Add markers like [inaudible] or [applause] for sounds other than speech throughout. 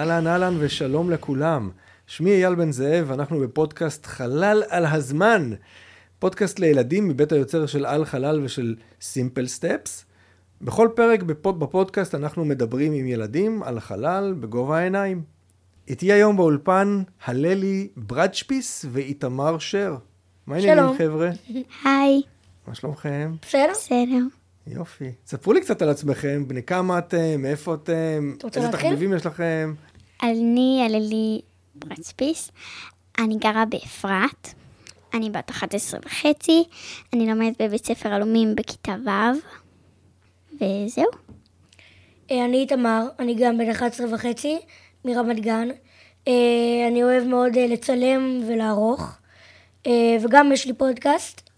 אהלן אהלן ושלום לכולם. שמי אייל בן זאב, ואנחנו בפודקאסט חלל על הזמן. פודקאסט לילדים מבית היוצר של על חלל ושל Simple Steps. בכל פרק בפוד, בפודקאסט אנחנו מדברים עם ילדים על החלל בגובה העיניים. איתי היום באולפן הללי ברדשפיס ואיתמר שר. מה העניינים. חבר'ה? היי, מה שלומכם? בסדר? בסדר. יופי. ספרו לי קצת על עצמכם, בני כמה אתם, מאיפה אתם, איזה? תחביבים יש לכם. אני אללי ברצפיס, אני גרה באפרת, אני בת 11 וחצי, אני לומדת בבית ספר עלומים בכיתה ו', וזהו. אה, אני איתמר, אני גם בן 11 וחצי, מרמת גן. אה, אני אוהב מאוד אה, לצלם ולערוך. וגם יש לי פודקאסט,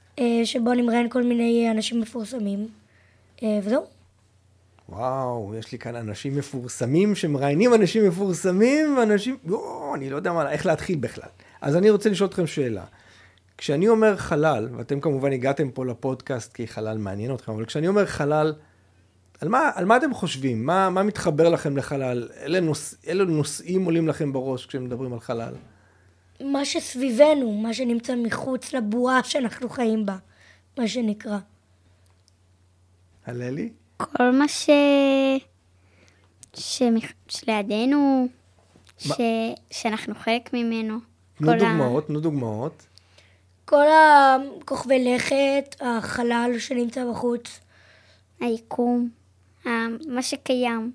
שבו אני מראיין כל מיני אנשים מפורסמים. וזהו. וואו, יש לי כאן אנשים מפורסמים שמראיינים אנשים מפורסמים, ואנשים... יואו, אני לא יודע מה, איך להתחיל בכלל. אז אני רוצה לשאול אתכם שאלה. כשאני אומר חלל, ואתם כמובן הגעתם פה לפודקאסט כי חלל מעניין אתכם, אבל כשאני אומר חלל, על מה, על מה אתם חושבים? מה, מה מתחבר לכם לחלל? אילו נוש, אילו נושאים עולים לכם בראש כשמדברים על חלל? מה שסביבנו, מה שנמצא מחוץ לבועה שאנחנו חיים בה, מה שנקרא. הללי? כל מה ש... שמח- שלידינו, ש... שאנחנו חלק ממנו. תנו כל ה- דוגמאות, תנו דוגמאות. כל הכוכבי לכת, החלל שנמצא בחוץ. היקום, ה- מה שקיים,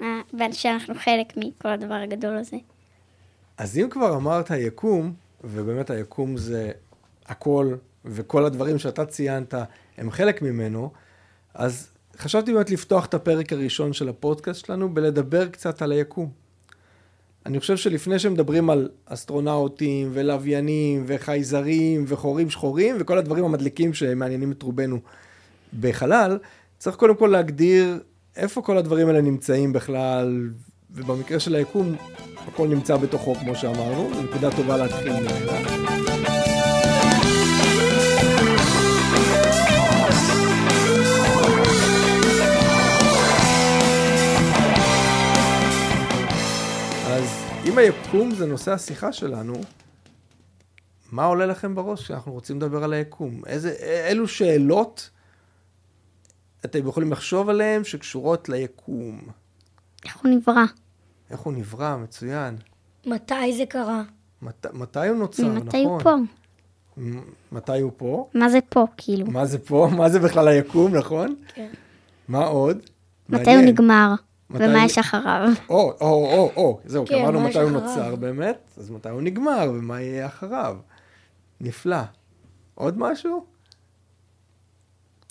ה- ושאנחנו חלק מכל הדבר הגדול הזה. אז אם כבר אמרת יקום, ובאמת היקום זה הכל, וכל הדברים שאתה ציינת הם חלק ממנו, אז חשבתי באמת לפתוח את הפרק הראשון של הפודקאסט שלנו בלדבר קצת על היקום. אני חושב שלפני שמדברים על אסטרונאוטים ולוויינים וחייזרים וחורים שחורים וכל הדברים המדליקים שמעניינים את רובנו בחלל, צריך קודם כל להגדיר איפה כל הדברים האלה נמצאים בכלל, ובמקרה של היקום, הכל נמצא בתוכו, כמו שאמרנו, זו נקודה טובה להתחיל. אז אם היקום זה נושא השיחה שלנו, מה עולה לכם בראש כשאנחנו רוצים לדבר על היקום? איזה, אילו שאלות אתם יכולים לחשוב עליהן שקשורות ליקום? איך הוא נברא? איך הוא נברא? מצוין. מתי זה קרה? מת, מתי הוא נוצר, נכון? ממתי הוא פה? מתי הוא פה? מה זה פה, כאילו? מה זה פה? [laughs] מה זה בכלל היקום, נכון? כן. מה עוד? מתי מעניין. הוא נגמר? ומה יש אחריו? או, או, או, או, זהו, כי כן, אמרנו מתי יש הוא? נוצר באמת, אז מתי הוא נגמר ומה יהיה אחריו. נפלא. עוד משהו?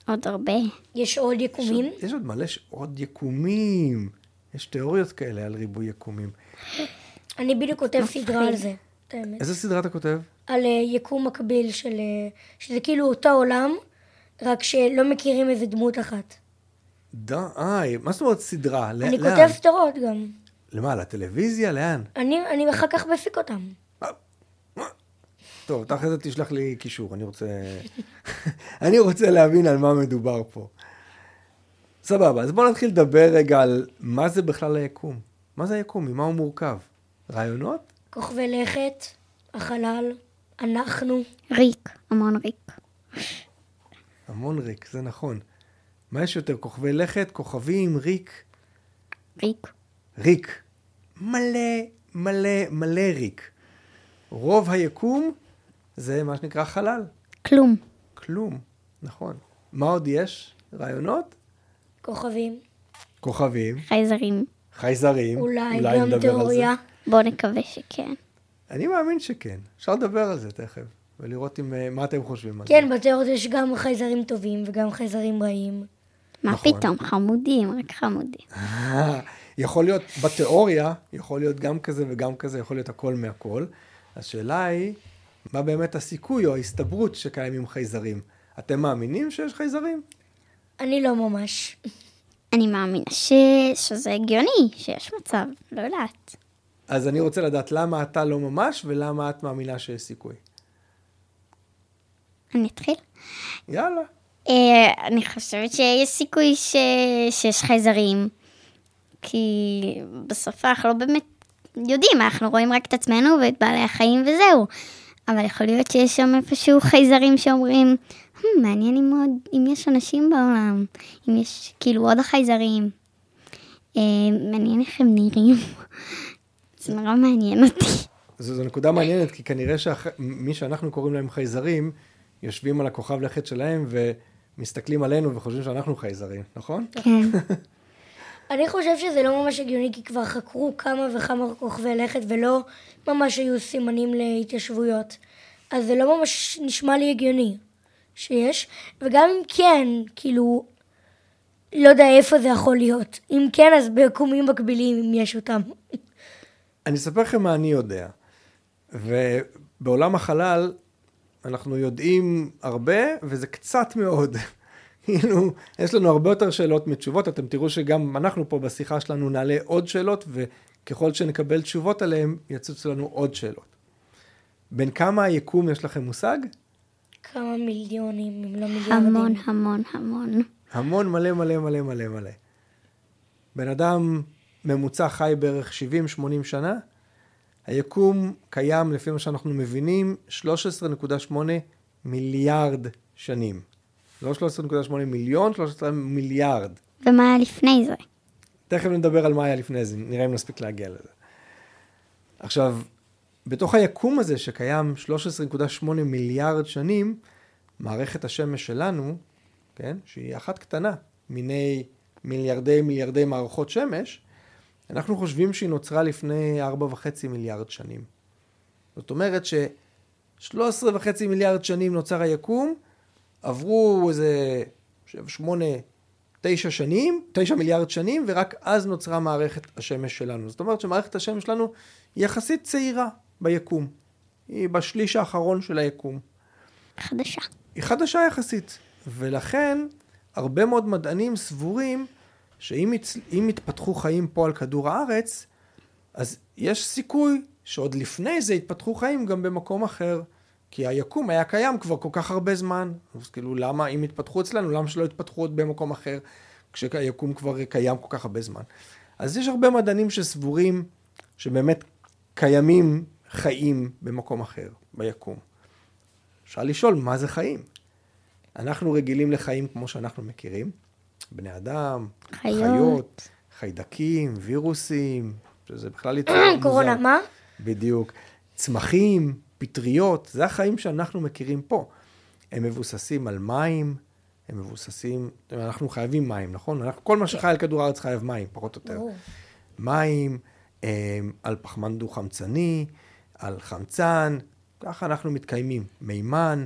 עוד הרבה. יש עוד יש יקומים? עוד, יש עוד מלא, ש- עוד יקומים. יש תיאוריות כאלה על ריבוי יקומים. אני בדיוק כותב. סדרה על זה, את האמת. איזה סדרה אתה כותב? על אה, יקום מקביל של... אה, שזה כאילו אותו עולם, רק שלא מכירים איזה דמות אחת. די, מה זאת אומרת סדרה? אני לאן? כותב סדרות גם. למה, לטלוויזיה? לאן? אני, אני אחר כך מפיק אותם. טוב, אתה אחרי זה תשלח לי קישור, אני רוצה... [laughs] אני רוצה להבין על מה מדובר פה. סבבה, אז בואו נתחיל לדבר רגע על מה זה בכלל היקום. מה זה היקום? ממה הוא מורכב? רעיונות? כוכבי לכת, החלל, אנחנו. ריק, המון ריק. המון ריק, זה נכון. מה יש יותר? כוכבי לכת, כוכבים, ריק? ריק. ריק. מלא, מלא, מלא ריק. רוב היקום זה מה שנקרא חלל. כלום. כלום, נכון. מה עוד יש? רעיונות? כוכבים. כוכבים, חייזרים. חייזרים. אולי, נדבר גם על זה. תיאוריה. בואו נקווה שכן. אני מאמין שכן. אפשר לדבר על זה תכף, ולראות אם, אה, מה אתם חושבים על כן, זה. בתיאוריות יש גם חייזרים טובים וגם חייזרים רעים. מה נכון. פתאום? חמודים, רק חמודים. יכול להיות, בתיאוריה, יכול להיות גם כזה וגם כזה, יכול להיות הכל מהכל. השאלה היא, מה באמת הסיכוי או ההסתברות שקיימים חייזרים? אתם מאמינים שיש חייזרים? אני לא ממש. אני מאמינה ש... שזה הגיוני, שיש מצב, לא יודעת. אז אני רוצה לדעת למה אתה לא ממש ולמה את מאמינה שיש סיכוי. אני אתחיל? יאללה. אה, אני חושבת שיש סיכוי ש... שיש חייזרים, כי בסוף אנחנו לא באמת יודעים, אנחנו רואים רק את עצמנו ואת בעלי החיים וזהו. אבל יכול להיות שיש שם איפשהו חייזרים שאומרים, hmm, מעניין אם, עוד, אם יש אנשים בעולם, אם יש כאילו עוד החייזרים. אה, מעניין איך הם נראים. [laughs] זה נורא מעניין אותי. זו, זו נקודה מעניינת, כי כנראה שמי שאנחנו קוראים להם חייזרים, יושבים על הכוכב לכת שלהם ומסתכלים עלינו וחושבים שאנחנו חייזרים, נכון? כן. [laughs] אני חושב שזה לא ממש הגיוני, כי כבר חקרו כמה וכמה כוכבי לכת, ולא ממש היו סימנים להתיישבויות. אז זה לא ממש נשמע לי הגיוני שיש, וגם אם כן, כאילו, לא יודע איפה זה יכול להיות. אם כן, אז ביקומים מקבילים, אם יש אותם. אני אספר לכם מה אני יודע. ובעולם החלל אנחנו יודעים הרבה, וזה קצת מאוד. [laughs] כאילו, יש לנו הרבה יותר שאלות מתשובות, אתם תראו שגם אנחנו פה בשיחה שלנו נעלה עוד שאלות, וככל שנקבל תשובות עליהן, יצוצו לנו עוד שאלות. בין כמה היקום יש לכם מושג? כמה מיליונים, אם לא מיליארדים. המון, המון, המון. המון מלא מלא מלא מלא מלא. בן אדם ממוצע חי בערך 70-80 שנה, היקום קיים, לפי מה שאנחנו מבינים, 13.8 מיליארד שנים. לא 13.8 מיליון, 13 מיליארד. ומה היה לפני זה? תכף נדבר על מה היה לפני זה, נראה אם נספיק להגיע לזה. עכשיו, בתוך היקום הזה שקיים 13.8 מיליארד שנים, מערכת השמש שלנו, כן, שהיא אחת קטנה, מיני מיליארדי מיליארדי מערכות שמש, אנחנו חושבים שהיא נוצרה לפני 4.5 מיליארד שנים. זאת אומרת ש-13.5 מיליארד שנים נוצר היקום, עברו איזה 7, 8, 9 שנים, 9 מיליארד שנים, ורק אז נוצרה מערכת השמש שלנו. זאת אומרת שמערכת השמש שלנו היא יחסית צעירה ביקום. היא בשליש האחרון של היקום. חדשה. היא חדשה יחסית, ולכן הרבה מאוד מדענים סבורים שאם. יתפתחו חיים פה על כדור הארץ, אז יש סיכוי שעוד לפני זה יתפתחו חיים גם במקום אחר. כי היקום היה קיים כבר כל כך הרבה זמן. אז כאילו, למה, אם יתפתחו אצלנו, למה שלא יתפתחו עוד במקום אחר, כשהיקום כבר קיים כל כך הרבה זמן? אז יש הרבה מדענים שסבורים שבאמת קיימים חיים במקום אחר, ביקום. אפשר לשאול, מה זה חיים? אנחנו רגילים לחיים כמו שאנחנו מכירים, בני אדם, חיות, חיות חיידקים, וירוסים, שזה בכלל יצור מוזר. קורונה, מה? בדיוק. צמחים, פטריות, זה החיים שאנחנו מכירים פה. הם מבוססים על מים, הם מבוססים, אנחנו חייבים מים, נכון? אנחנו, כל מה שחי על כדור הארץ חייב מים, פחות או יותר. מים, הם, על פחמן דו-חמצני, על חמצן, ככה אנחנו מתקיימים. מימן,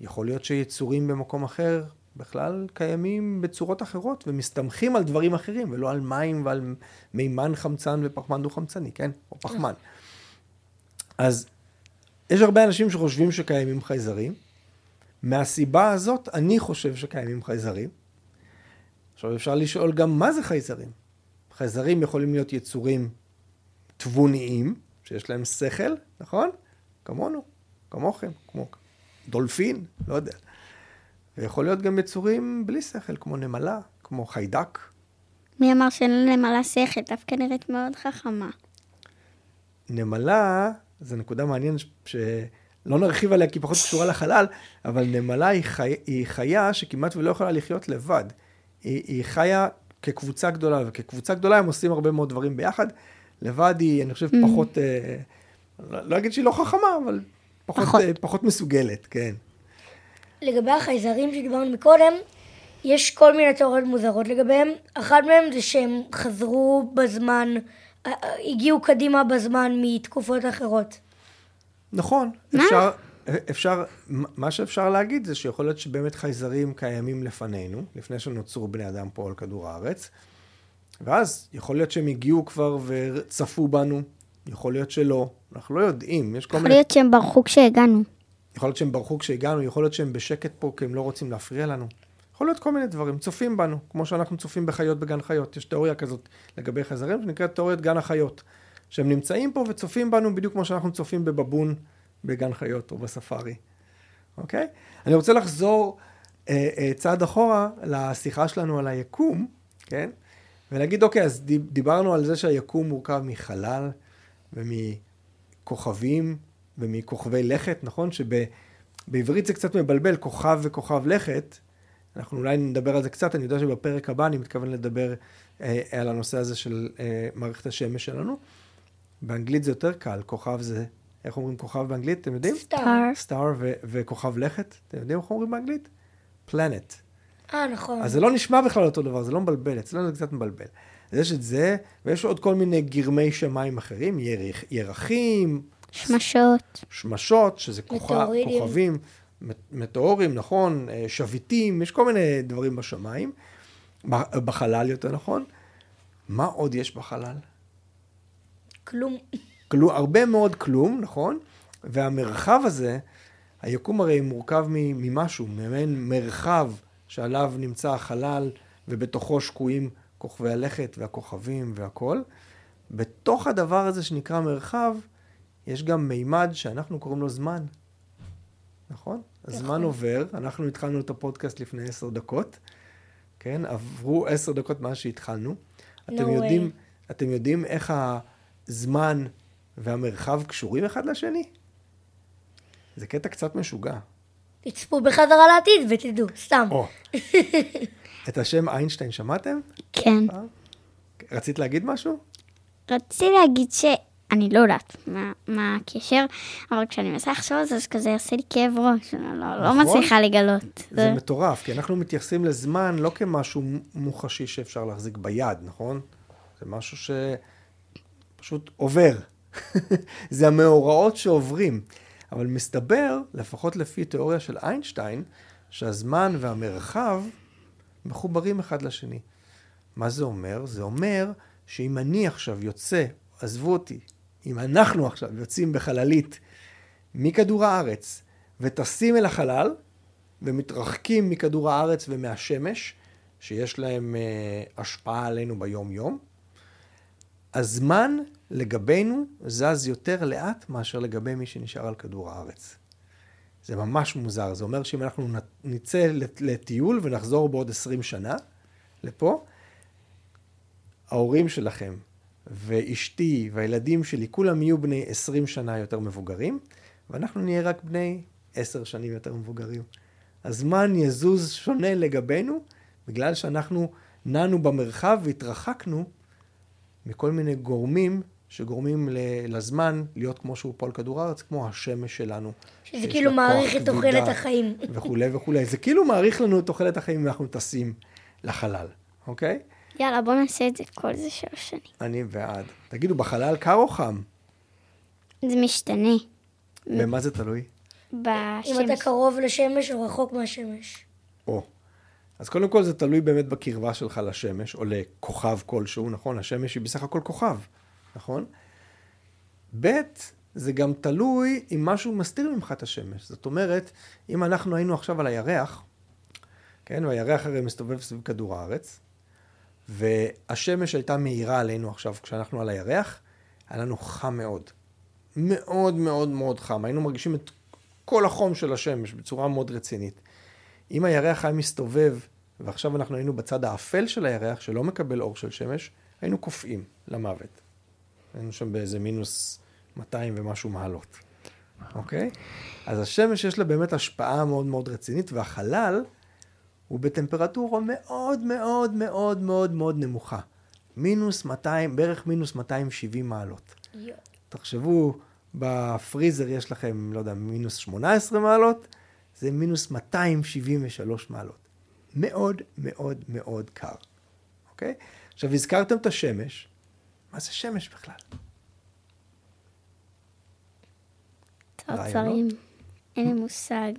יכול להיות שיצורים במקום אחר בכלל קיימים בצורות אחרות ומסתמכים על דברים אחרים ולא על מים ועל מימן חמצן ופחמן דו-חמצני, כן? או פחמן. אז יש הרבה אנשים שחושבים שקיימים חייזרים. מהסיבה הזאת, אני חושב שקיימים חייזרים. עכשיו אפשר לשאול גם מה זה חייזרים. חייזרים יכולים להיות יצורים תבוניים, שיש להם שכל, נכון? כמונו, כמוכם, כמו דולפין, לא יודע. ויכול להיות גם יצורים בלי שכל, כמו נמלה, כמו חיידק. מי אמר שאין לנמלה שכל? דווקא נראית מאוד חכמה. נמלה, זו נקודה מעניינת שלא נרחיב עליה כי פחות קשורה לחלל, אבל נמלה היא, חי... היא חיה שכמעט ולא יכולה לחיות לבד. היא, היא חיה כקבוצה גדולה, וכקבוצה גדולה הם עושים הרבה מאוד דברים ביחד. לבד היא, אני חושב, Mm. פחות, אה, לא לא אגיד שהיא לא חכמה, אבל פחות, פחות. אה, פחות מסוגלת, כן. לגבי החייזרים שדיברנו מקודם, יש כל מיני תיאוריות מוזרות לגביהם. אחת מהן זה שהם חזרו בזמן, אה, אה, הגיעו קדימה בזמן מתקופות אחרות. נכון, מה? אפשר, אפשר, מה שאפשר להגיד זה שיכול להיות שבאמת חייזרים קיימים לפנינו, לפני שנוצרו בני אדם פה על כדור הארץ, ואז יכול להיות שהם הגיעו כבר וצפו בנו, יכול להיות שלא, אנחנו לא יודעים, יש כל יכול מיני, להיות שהם ברחו כשהגענו. יכול להיות שהם ברחו כשהגענו, יכול להיות שהם בשקט פה כי הם לא רוצים להפריע לנו, יכול להיות כל מיני דברים, צופים בנו, כמו שאנחנו צופים בחיות בגן חיות, יש תיאוריה כזאת לגבי חייזרים שנקראת תיאוריית גן החיות, שהם נמצאים פה וצופים בנו בדיוק כמו שאנחנו צופים בבבון בגן חיות או בספארי, אוקיי? אני רוצה לחזור אה, אה, צעד אחורה לשיחה שלנו על היקום, כן? ולהגיד, אוקיי, אז דיב- דיברנו על זה שהיקום מורכב מחלל, ומכוכבים ומכוכבי לכת, נכון? שבעברית זה קצת מבלבל, כוכב וכוכב לכת. אנחנו אולי נדבר על זה קצת, אני יודע שבפרק הבא אני מתכוון לדבר אה, על הנושא הזה של אה, מערכת השמש שלנו. באנגלית זה יותר קל, כוכב זה, איך אומרים כוכב באנגלית, אתם יודעים? סטאר. סטאר ו- וכוכב לכת, אתם יודעים איך אומרים באנגלית? פלנט. אה, נכון. אז זה לא נשמע בכלל אותו דבר, זה לא מבלבל, אצלנו זה קצת מבלבל. אז יש את זה, ויש עוד כל מיני גרמי שמיים אחרים, ירח, ירחים, שמשות. שמשות, שזה כוכב. כוכבים, מט- מטאורים, נכון, אה, שביטים, יש כל מיני דברים בשמיים, בחלל יותר נכון. מה עוד יש בחלל? כלום. כלום, הרבה מאוד כלום, נכון? והמרחב הזה, היקום הרי מורכב ממשהו, ממעין מרחב שעליו נמצא החלל ובתוכו שקועים כוכבי הלכת והכוכבים והכל. בתוך הדבר הזה שנקרא מרחב, יש גם מימד שאנחנו קוראים לו זמן. נכון? הזמן עובר, אנחנו התחלנו את הפודקאסט לפני עשר דקות, כן? עברו עשר דקות מאז שהתחלנו. אתם way. יודעים, אתם יודעים איך הזמן והמרחב קשורים אחד לשני? זה קטע קצת משוגע. תצפו בחזרה לעתיד ותדעו, סתם. או. [laughs] את השם איינשטיין שמעתם? כן. רצית להגיד משהו? רציתי להגיד שאני לא יודעת מה, מה הקשר, אבל כשאני מנסה לחשוב על זה, אז כזה עושה לי כאב ראש, אני לא, לא נכון. מצליחה לגלות. זה מטורף, כי אנחנו מתייחסים לזמן לא כמשהו מוחשי שאפשר להחזיק ביד, נכון? זה משהו שפשוט עובר. [laughs] זה המאורעות שעוברים. אבל מסתבר, לפחות לפי תיאוריה של איינשטיין, שהזמן והמרחב מחוברים אחד לשני. מה זה אומר? זה אומר שאם אני עכשיו יוצא, עזבו אותי, אם אנחנו עכשיו יוצאים בחללית מכדור הארץ וטסים אל החלל ומתרחקים מכדור הארץ ומהשמש, שיש להם אה, השפעה עלינו ביום-יום, הזמן לגבינו זז יותר לאט מאשר לגבי מי שנשאר על כדור הארץ. זה ממש מוזר, זה אומר שאם אנחנו נצא לט- לטיול ונחזור בעוד 20 שנה לפה, ההורים שלכם ואשתי והילדים שלי, כולם יהיו בני 20 שנה יותר מבוגרים, ואנחנו נהיה רק בני 10 שנים יותר מבוגרים. הזמן יזוז שונה לגבינו, בגלל שאנחנו נענו במרחב והתרחקנו מכל מיני גורמים שגורמים לזמן להיות כמו שהוא פה על כדור הארץ, כמו השמש שלנו. שזה כאילו כוח את תוחלת החיים. וכולי וכולי. זה כאילו מאריך לנו את תוחלת החיים אם אנחנו טסים לחלל, אוקיי? יאללה, בוא נעשה את זה כל זה שלוש שנים. אני בעד. תגידו, בחלל קר או חם? זה משתנה במה זה תלוי? אם בשמש. אתה קרוב לשמש או רחוק מהשמש. או. אז קודם כל זה תלוי באמת בקרבה שלך לשמש, או לכוכב כלשהו, נכון? השמש היא בסך הכל כוכב, נכון? ב', זה גם תלוי אם משהו מסתיר ממך את השמש. זאת אומרת, אם אנחנו היינו עכשיו על הירח, כן, והירח הרי מסתובב סביב כדור הארץ, והשמש הייתה מאירה עלינו עכשיו כשאנחנו על הירח, היה לנו חם מאוד. מאוד מאוד מאוד חם. היינו מרגישים את כל החום של השמש בצורה מאוד רצינית. אם הירח היה מסתובב, ועכשיו אנחנו היינו בצד האפל של הירח, שלא מקבל אור של שמש, היינו קופאים למוות. היינו שם באיזה מינוס 200 ומשהו מעלות, אוקיי? אז השמש יש לה באמת השפעה מאוד מאוד רצינית, והחלל הוא בטמפרטורה מאוד מאוד מאוד מאוד מאוד נמוכה. מינוס 200, בערך מינוס 270 מעלות. יואו. תחשבו, בפריזר יש לכם, לא יודע, מינוס 18 מעלות, זה מינוס 273 מעלות. מאוד מאוד מאוד קר, אוקיי? עכשיו, הזכרתם את השמש, מה זה שמש בכלל? צרצרים. אין לי מושג.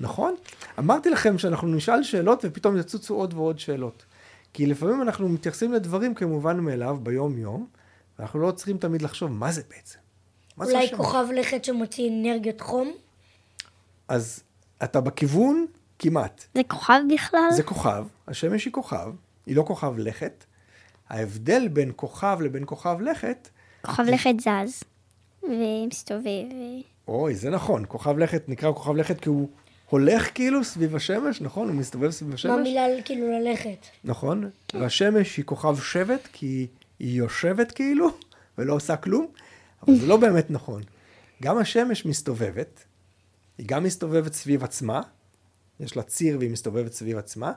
נכון? אמרתי לכם שאנחנו נשאל שאלות ופתאום יצוצו עוד ועוד שאלות. כי לפעמים אנחנו מתייחסים לדברים כמובן מאליו ביום-יום, ואנחנו לא צריכים תמיד לחשוב מה זה בעצם. מה זה אולי השמש? כוכב לכת שמוציא אנרגיות חום? אז אתה בכיוון כמעט. זה כוכב בכלל? זה כוכב, השמש היא כוכב, היא לא כוכב לכת. ההבדל בין כוכב לבין כוכב לכת, כוכב לכת זז. ומסתובב. אוי, זה נכון, כוכב לכת נקרא כוכב לכת כי הוא הולך כאילו סביב השמש, נכון? הוא מסתובב סביב מה השמש. המילה כאילו ללכת? נכון, והשמש היא כוכב שבט כי היא יושבת כאילו ולא עושה כלום, אבל זה לא באמת נכון. גם השמש מסתובבת, היא גם מסתובבת סביב עצמה, יש לה ציר והיא מסתובבת סביב עצמה,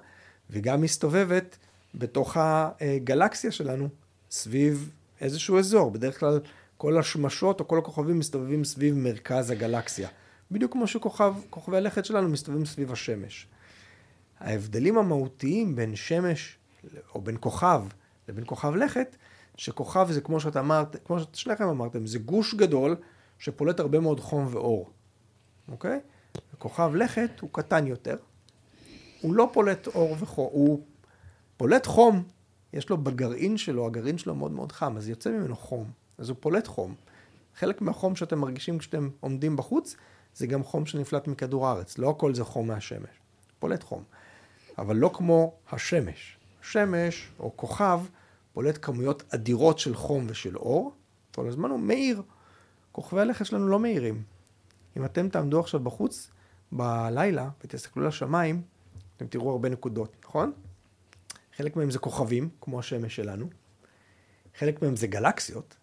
וגם מסתובבת בתוך הגלקסיה שלנו, סביב איזשהו אזור. בדרך כלל כל השמשות או כל הכוכבים מסתובבים סביב מרכז הגלקסיה. בדיוק כמו שכוכבי הלכת שלנו מסתובבים סביב השמש. ההבדלים המהותיים בין שמש או בין כוכב לבין כוכב לכת, שכוכב זה כמו שאתה אמרת, כמו ששניכם אמרתם, זה גוש גדול שפולט הרבה מאוד חום ואור, אוקיי? וכוכב לכת הוא קטן יותר, הוא לא פולט אור וחום, הוא פולט חום, יש לו בגרעין שלו, הגרעין שלו מאוד מאוד חם, אז יוצא ממנו חום, אז הוא פולט חום. חלק מהחום שאתם מרגישים כשאתם עומדים בחוץ, זה גם חום שנפלט מכדור הארץ, לא הכל זה חום מהשמש, פולט חום. אבל לא כמו השמש. שמש או כוכב פולט כמויות אדירות של חום ושל אור, כל הזמן הוא מאיר. כוכבי הלכת שלנו לא מאירים. אם אתם תעמדו עכשיו בחוץ בלילה ותסתכלו לשמיים, אתם תראו הרבה נקודות, נכון? חלק מהם זה כוכבים, כמו השמש שלנו. חלק מהם זה גלקסיות,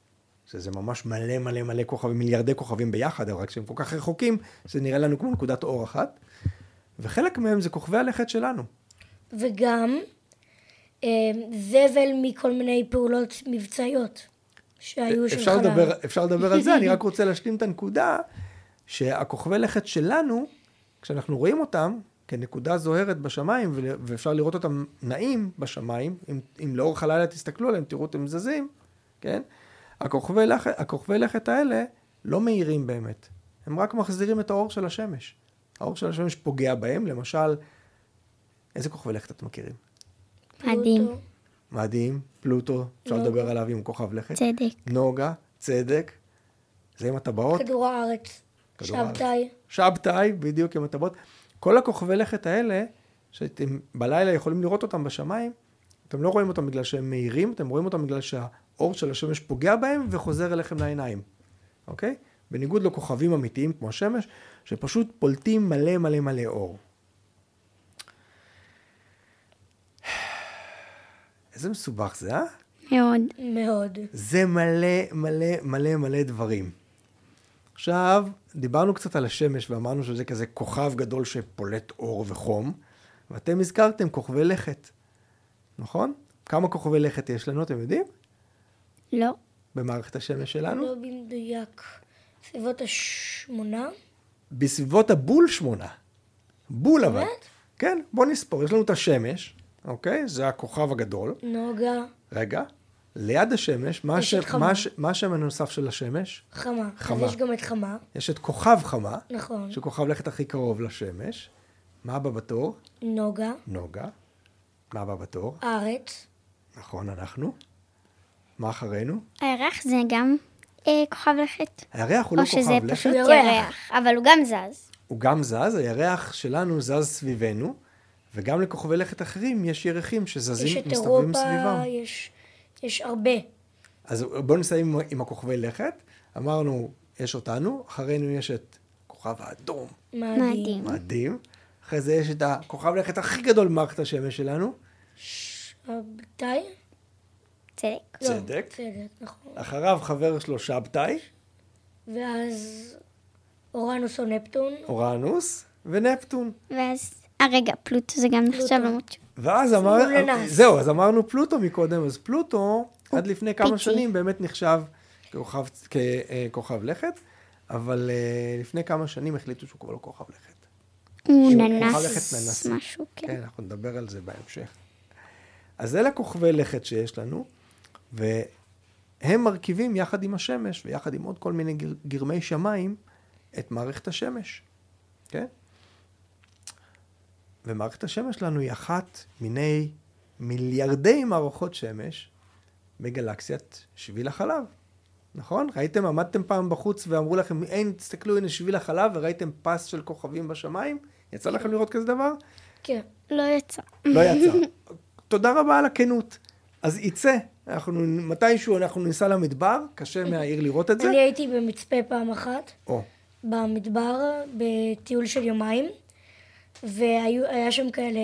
שזה ממש מלא מלא מלא כוכבים, מיליארדי כוכבים ביחד, אבל רק שהם כל כך רחוקים, זה נראה לנו כמו נקודת אור אחת. וחלק מהם זה כוכבי הלכת שלנו. וגם אה, זבל מכל מיני פעולות מבצעיות שהיו של אפשר חלל. לדבר, אפשר לדבר על זה, אני רק [laughs] רוצה להשלים את הנקודה שהכוכבי לכת שלנו, כשאנחנו רואים אותם כנקודה זוהרת בשמיים, ואפשר לראות אותם נעים בשמיים, אם, אם לאורך הלילה תסתכלו עליהם, תראו אותם זזים, כן? הכוכבי לכת, הכוכבי לכת האלה לא מאירים באמת, הם רק מחזירים את האור של השמש. האור של השמש פוגע בהם, למשל, איזה כוכבי לכת אתם מכירים? מדהים. מאדים, פלוטו, אפשר נוגה. לדבר עליו עם כוכב לכת. צדק. נוגה, צדק, זה עם הטבעות. כדור הארץ. שבתאי. שבתאי, בדיוק עם הטבעות. כל הכוכבי לכת האלה, שאתם בלילה יכולים לראות אותם בשמיים, אתם לא רואים אותם בגלל שהם מהירים, אתם רואים אותם בגלל שהאור של השמש פוגע בהם וחוזר אליכם לעיניים, אוקיי? בניגוד לכוכבים אמיתיים כמו השמש, שפשוט פולטים מלא מלא מלא אור. איזה מסובך זה, אה? מאוד. מאוד. זה מלא מלא מלא מלא דברים. עכשיו, דיברנו קצת על השמש ואמרנו שזה כזה כוכב גדול שפולט אור וחום, ואתם הזכרתם כוכבי לכת, נכון? כמה כוכבי לכת יש לנו, אתם יודעים? לא. במערכת השמש שלנו? לא במדויק. סביבות השמונה? בסביבות הבול שמונה. בול אבל. באמת? כן, בוא נספור. יש לנו את השמש, אוקיי? זה הכוכב הגדול. נוגה. רגע. ליד השמש, מה, חמה. מה, הש- מה השם הנוסף של השמש? חמה. חמה. אז יש גם את חמה. יש את כוכב חמה, נכון. שכוכב לכת הכי קרוב לשמש. מה הבא בתור? נוגה. נוגה. מה הבא בתור? ארץ. נכון, אנחנו. מה אחרינו? הירח זה גם אה, כוכב לכת. הירח הוא לא או שזה כוכב פשוט לכת, ירח. אבל הוא גם זז. הוא גם זז, הירח שלנו זז סביבנו, וגם לכוכבי לכת אחרים יש ירחים יש שזזים, את מסתובבים אירופה, סביבם. יש, יש הרבה. אז בואו נסיים עם- עם הכוכבי לכת. אמרנו, יש אותנו, אחרינו יש את כוכב האדום, מדהים. מדהים. מדהים. אחרי זה יש את הכוכב לכת הכי גדול במערכת השמש שלנו, שבתאי? צדק. לא, צדק. צדק, נכון. אחריו חבר שלו שבתאי, ואז אורנוס או נפטון. אורנוס ונפטון. ואז, אה רגע, פלוטו זה גם נחשב. למרות ש... ואז אמר, אורנס. זהו, אז אמרנו פלוטו מקודם, אז פלוטו עד לפני כמה. שנים באמת נחשב ככוכב, ככוכב לכת, אבל אה, לפני כמה שנים החליטו שהוא כבר לא כוכב לכת. הוא כוכב ננס. משהו, כן. כן, אנחנו נדבר על זה בהמשך. אז אלה כוכבי לכת שיש לנו, והם מרכיבים יחד עם השמש ויחד עם עוד כל מיני גר, גרמי שמיים את מערכת השמש, כן? ומערכת השמש שלנו היא אחת מיני מיליארדי מערכות שמש בגלקסיית שביל החלב, נכון? ראיתם, עמדתם פעם בחוץ ואמרו לכם, אין, תסתכלו, הנה שביל החלב, וראיתם פס של כוכבים בשמיים? יצא לכם לראות כזה דבר? כן. לא יצא. לא יצא. תודה רבה על הכנות. אז יצא. אנחנו, מתישהו אנחנו ניסע למדבר, קשה מהעיר לראות את זה. אני הייתי במצפה פעם אחת, או, במדבר, בטיול של יומיים, והיה שם כאלה,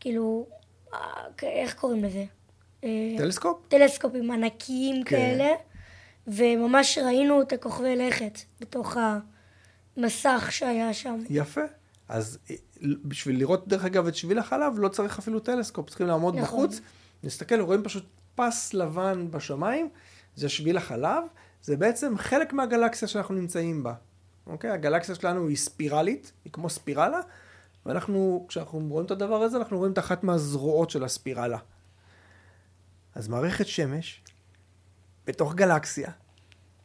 כאילו, אה, איך קוראים לזה? אה, טלסקופ? טלסקופים ענקיים כן. כאלה, וממש ראינו את הכוכבי לכת בתוך המסך שהיה שם. יפה. אז אה, בשביל לראות, דרך אגב, את שביל החלב, לא צריך אפילו טלסקופ, צריכים לעמוד נכון. בחוץ, נסתכל, רואים פשוט פס לבן בשמיים, זה שביל החלב, זה בעצם חלק מהגלקסיה שאנחנו נמצאים בה. אוקיי? הגלקסיה שלנו היא ספירלית, היא כמו ספירלה, ואנחנו, כשאנחנו רואים את הדבר הזה, אנחנו רואים את אחת מהזרועות של הספירלה. אז מערכת שמש, בתוך גלקסיה,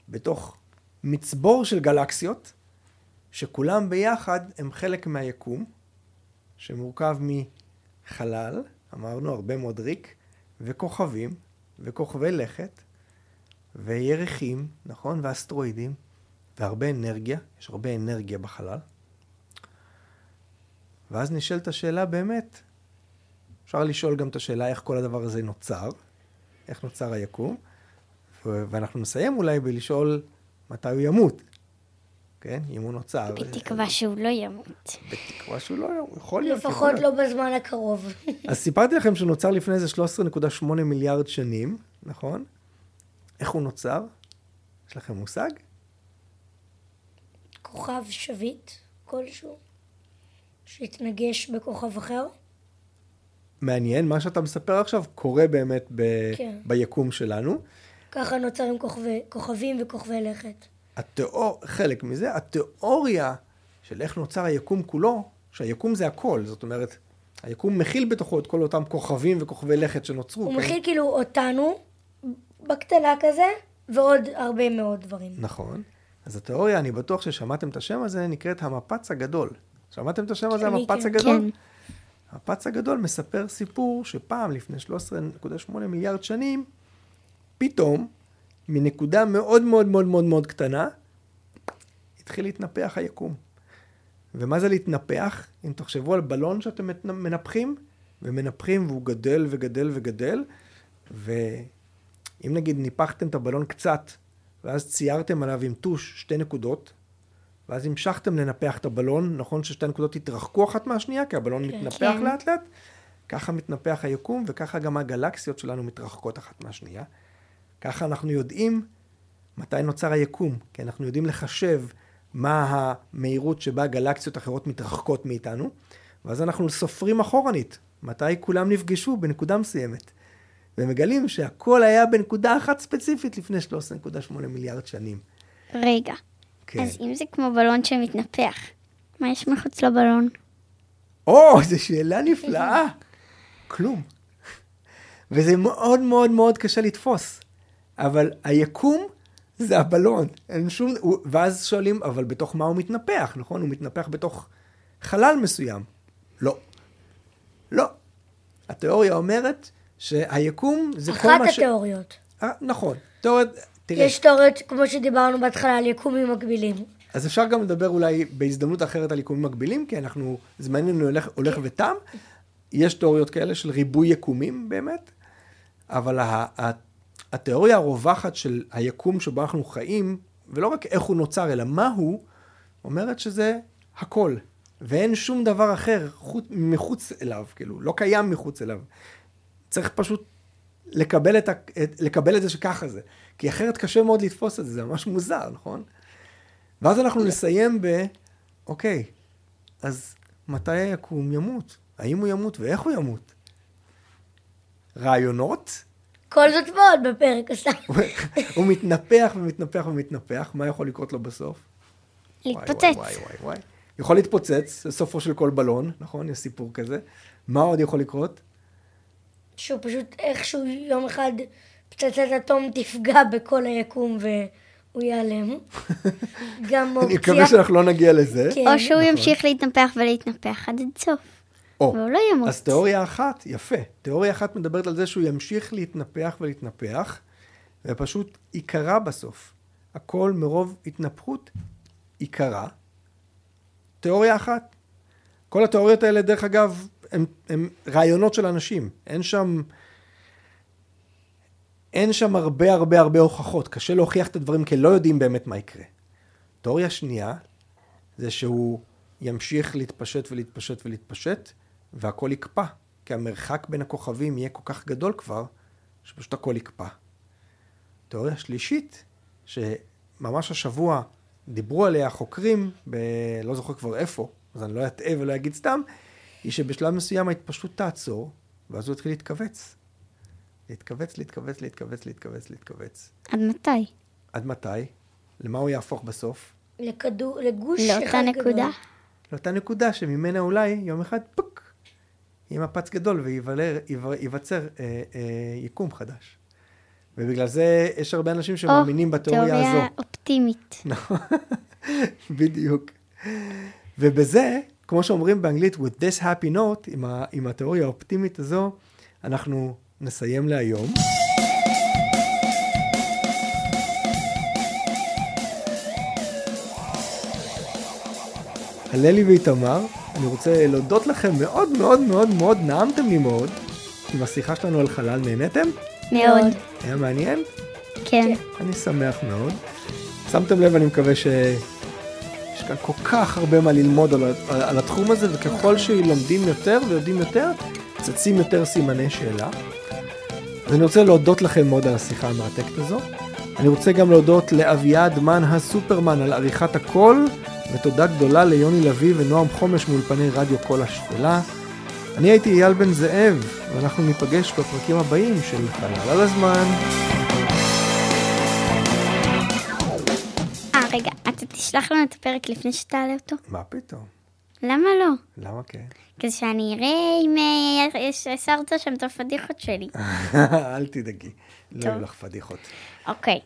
בתוך מצבור של גלקסיות, שכולם ביחד הם חלק מהיקום, שמורכב מחלל, אמרנו הרבה מאוד ריק, וכוכבים, וכוכבי לכת, וירחים, נכון? ואסטרואידים, והרבה אנרגיה, יש הרבה אנרגיה בחלל. ואז נשאלת השאלה באמת, אפשר לשאול גם את השאלה איך כל הדבר הזה נוצר, איך נוצר היקום, ואנחנו נסיים אולי בלשאול מתי הוא ימות, כן? אם הוא נוצר. בתקווה שהוא לא ימות. בתקווה שהוא לא ימות, יכול להיות. לפחות. לא בזמן הקרוב. [laughs] אז סיפרתי לכם שהוא נוצר לפני איזה 13.8 מיליארד שנים, נכון? איך הוא נוצר? יש לכם מושג? כוכב שביט כלשהו, שהתנגש בכוכב אחר. מעניין, מה שאתה מספר עכשיו קורה באמת ב... כן. ביקום שלנו. ככה נוצרים כוכבי, כוכבים וכוכבי לכת. התיאור... חלק מזה, התיאוריה של איך נוצר היקום כולו, שהיקום זה הכל, זאת אומרת, היקום מכיל בתוכו את כל אותם כוכבים וכוכבי לכת שנוצרו. הוא כן? מכיל כאילו אותנו, בקטנה כזה, ועוד הרבה מאוד דברים. נכון. אז התיאוריה, אני בטוח ששמעתם את השם הזה, נקראת המפץ הגדול. שמעתם את השם הזה, המפץ כן. הגדול? כן. המפץ הגדול מספר סיפור שפעם, לפני 13.8 מיליארד שנים, פתאום, מנקודה מאוד מאוד מאוד מאוד מאוד קטנה, התחיל להתנפח היקום. ומה זה להתנפח? אם תחשבו על בלון שאתם מנפחים, ומנפחים והוא גדל וגדל וגדל, ואם נגיד ניפחתם את הבלון קצת, ואז ציירתם עליו עם טוש שתי נקודות, ואז המשכתם לנפח את הבלון, נכון ששתי הנקודות התרחקו אחת מהשנייה, כי הבלון כן. מתנפח כן. לאט לאט, ככה מתנפח היקום, וככה גם הגלקסיות שלנו מתרחקות אחת מהשנייה. ככה אנחנו יודעים מתי נוצר היקום, כי אנחנו יודעים לחשב מה המהירות שבה גלקסיות אחרות מתרחקות מאיתנו, ואז אנחנו סופרים אחורנית, מתי כולם נפגשו בנקודה מסוימת. ומגלים שהכל היה בנקודה אחת ספציפית לפני 13.8 מיליארד שנים. רגע, כן. אז אם זה כמו בלון שמתנפח, מה יש מחוץ לבלון? או, זו שאלה נפלאה. כלום. וזה מאוד מאוד מאוד קשה לתפוס. אבל היקום זה הבלון. אין שום... הוא- ואז שואלים, אבל בתוך מה הוא מתנפח, נכון? הוא מתנפח בתוך חלל מסוים. לא. לא. התיאוריה אומרת שהיקום זה כל אחת מה ש... התיאוריות. אה, נכון. תיאוריה... תראה, יש תיאוריות, כמו שדיברנו בהתחלה, על יקומים מקבילים. אז אפשר גם לדבר אולי בהזדמנות אחרת על יקומים מקבילים, כי אנחנו, זמננו הולך, הולך ותם. יש תיאוריות כאלה של ריבוי יקומים באמת, אבל ה, ה, התיאוריה הרווחת של היקום שבו אנחנו חיים, ולא רק איך הוא נוצר, אלא מה הוא, אומרת שזה הכל. ואין שום דבר אחר חוץ, מחוץ אליו, כאילו, לא קיים מחוץ אליו. צריך פשוט לקבל את, ה, את, לקבל את זה שככה זה. כי אחרת קשה מאוד לתפוס את זה, זה ממש מוזר, נכון? ואז אנחנו נסיים ב, אוקיי, אז מתי היקום ימות? האם הוא ימות ואיך הוא ימות? רעיונות? כל זאת ועוד בפרק הסתם. הוא מתנפח ומתנפח ומתנפח, מה יכול לקרות לו בסוף? להתפוצץ. וואי, וואי, וואי, וואי. יכול להתפוצץ, זה סופו של כל בלון, נכון? יש סיפור כזה. מה עוד יכול לקרות? שהוא פשוט איכשהו יום אחד פצצת אטום תפגע בכל היקום והוא ייעלם. [laughs] גם אני אופציה... מקווה שאנחנו לא נגיע לזה. כן. או שהוא נכון. ימשיך להתנפח ולהתנפח עד אין או, והוא לא ימות. אז תיאוריה אחת, יפה. תיאוריה אחת מדברת על זה שהוא ימשיך להתנפח ולהתנפח, ופשוט ייקרע בסוף. הכל מרוב התנפחות ייקרע. תיאוריה אחת. כל התיאוריות האלה, דרך אגב, הן הן רעיונות של אנשים. אין שם... אין שם הרבה הרבה הרבה הוכחות. קשה להוכיח את הדברים כי לא יודעים באמת מה יקרה. תיאוריה שנייה, זה שהוא ימשיך להתפשט ולהתפשט ולהתפשט, והכל יקפא. כי המרחק בין הכוכבים יהיה כל כך גדול כבר, שפשוט הכל יקפא. תיאוריה שלישית, שממש השבוע דיברו עליה חוקרים, ב... לא זוכר כבר איפה, אז אני לא אטעה ולא אגיד סתם, היא שבשלב מסוים ההתפשטות תעצור, ואז הוא יתחיל להתכווץ. להתכווץ, להתכווץ, להתכווץ, להתכווץ, להתכווץ. עד מתי? עד מתי? למה הוא יהפוך בסוף? לכדור, לגוש לאותה אחד גדול. נקודה? לאותה נקודה שממנה אולי יום אחד פוק, יהיה מפץ גדול וייווצר אה, אה, יקום חדש. ובגלל זה יש הרבה אנשים שמאמינים בתיאוריה הזו. תיאוריה אופטימית. [laughs] נכון, בדיוק. ובזה, כמו שאומרים באנגלית, with this happy note, עם, ה, עם התיאוריה האופטימית הזו, אנחנו נסיים להיום. הללי ואיתמר, אני רוצה להודות לכם מאוד מאוד מאוד מאוד, נעמתם לי מאוד עם השיחה שלנו על חלל, נהניתם? מאוד. היה מעניין? כן. אני שמח מאוד. שמתם לב, אני מקווה שיש כאן כל כך הרבה מה ללמוד על, ה- על התחום הזה, וככל שלומדים יותר ויודעים יותר, צצים יותר סימני שאלה. אז אני רוצה להודות לכם מאוד על השיחה המרתקת הזו. אני רוצה גם להודות לאביעד מן הסופרמן על עריכת הקול, ותודה גדולה ליוני לביא ונועם חומש מאולפני רדיו קול השפלה. אני הייתי אייל בן זאב, ואנחנו ניפגש בפרקים הבאים של חלל על הזמן. אה, רגע, אתה תשלח לנו את הפרק לפני שתעלה אותו? מה פתאום? למה לא? למה כן? כדי שאני אראה אם אה, יש- הסרת שם את הפדיחות שלי. [laughs] אל תדאגי, לא. יהיו לך פדיחות. אוקיי.